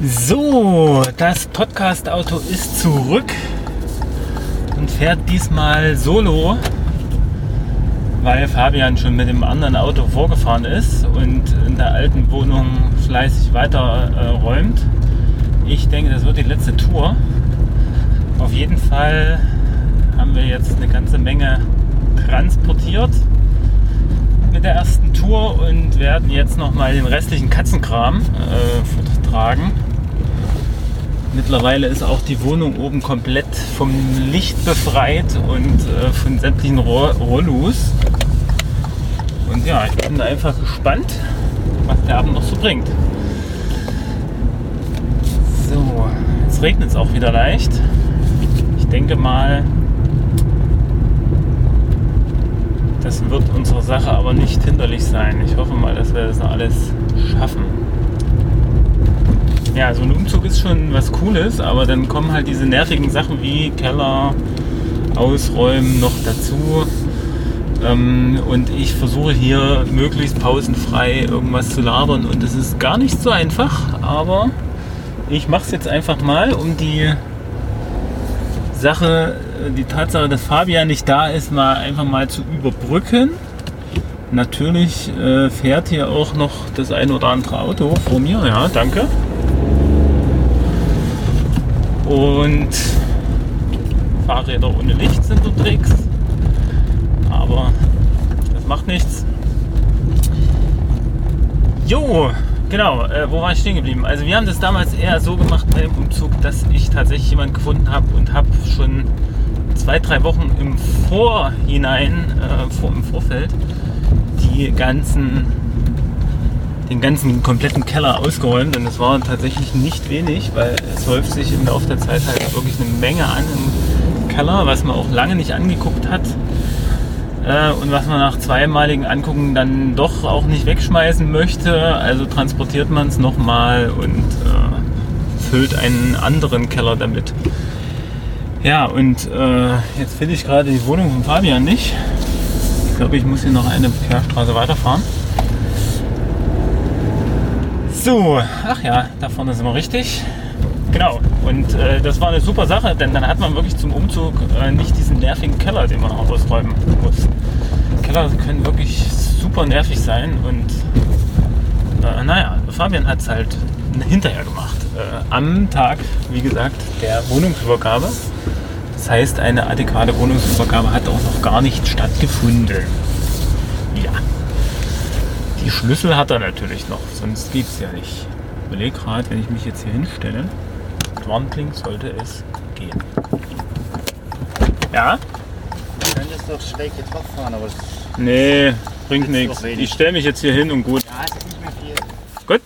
So, das Podcast-Auto ist zurück und fährt diesmal solo, weil Fabian schon mit dem anderen Auto vorgefahren ist und in der alten Wohnung fleißig weiter äh, räumt. Ich denke, das wird die letzte Tour. Auf jeden Fall haben wir jetzt eine ganze Menge transportiert mit der ersten Tour und werden jetzt noch mal den restlichen Katzenkram äh, tragen. Mittlerweile ist auch die Wohnung oben komplett vom Licht befreit und äh, von sämtlichen Rollus. Und ja, ich bin einfach gespannt, was der Abend noch so bringt. So, jetzt regnet es auch wieder leicht. Ich denke mal, das wird unserer Sache aber nicht hinderlich sein. Ich hoffe mal, dass wir das noch alles schaffen. Ja, so ein Umzug ist schon was Cooles, aber dann kommen halt diese nervigen Sachen wie Keller, Ausräumen noch dazu. Ähm, und ich versuche hier möglichst pausenfrei irgendwas zu labern und es ist gar nicht so einfach, aber ich mache es jetzt einfach mal, um die Sache, die Tatsache, dass Fabian nicht da ist, mal einfach mal zu überbrücken. Natürlich äh, fährt hier auch noch das ein oder andere Auto vor mir, ja, danke. Und Fahrräder ohne Licht sind unterwegs. Aber das macht nichts. Jo, genau, äh, wo war ich stehen geblieben? Also wir haben das damals eher so gemacht bei dem Umzug, dass ich tatsächlich jemanden gefunden habe und habe schon zwei, drei Wochen im Vorhinein, äh, vor, im Vorfeld, die ganzen den ganzen kompletten Keller ausgeräumt und es war tatsächlich nicht wenig, weil es häuft sich im Laufe der Zeit halt wirklich eine Menge an im Keller, was man auch lange nicht angeguckt hat äh, und was man nach zweimaligen Angucken dann doch auch nicht wegschmeißen möchte. Also transportiert man es nochmal und äh, füllt einen anderen Keller damit. Ja, und äh, jetzt finde ich gerade die Wohnung von Fabian nicht. Ich glaube, ich muss hier noch eine Querstraße weiterfahren. So, ach ja, da vorne sind wir richtig. Genau, und äh, das war eine super Sache, denn dann hat man wirklich zum Umzug äh, nicht diesen nervigen Keller, den man auch ausräumen muss. Keller können wirklich super nervig sein und äh, naja, Fabian hat es halt hinterher gemacht. Äh, am Tag, wie gesagt, der Wohnungsübergabe. Das heißt, eine adäquate Wohnungsübergabe hat auch noch gar nicht stattgefunden. Ja. Die Schlüssel hat er natürlich noch, sonst geht es ja nicht. Ich überlege gerade, wenn ich mich jetzt hier hinstelle, mit Warnblink sollte es gehen. Ja? Du könntest doch schräg hier drauf fahren, aber es Nee, bringt nichts. Ich stelle mich jetzt hier hin und gut. ja, es ist nicht mehr viel. Gut,